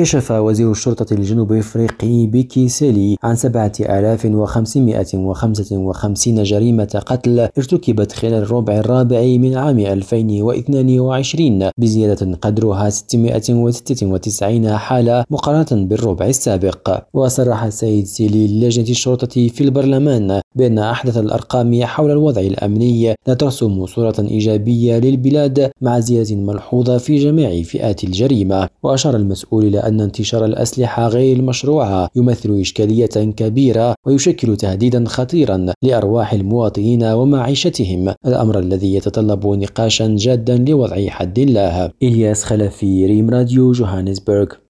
كشف وزير الشرطة الجنوب إفريقي بيكي سيلي عن 7555 جريمة قتل ارتكبت خلال الربع الرابع من عام 2022 بزيادة قدرها 696 حالة مقارنة بالربع السابق. وصرح السيد سيلي للجنة الشرطة في البرلمان بأن أحدث الأرقام حول الوضع الأمني لا ترسم صورة إيجابية للبلاد مع زيادة ملحوظة في جميع فئات الجريمة. وأشار المسؤول إلى أن انتشار الأسلحة غير المشروعة يمثل إشكالية كبيرة ويشكل تهديدا خطيرا لأرواح المواطنين ومعيشتهم. الأمر الذي يتطلب نقاشا جادا لوضع حد له إلياس خلفي ريم راديو جوهانسبرغ.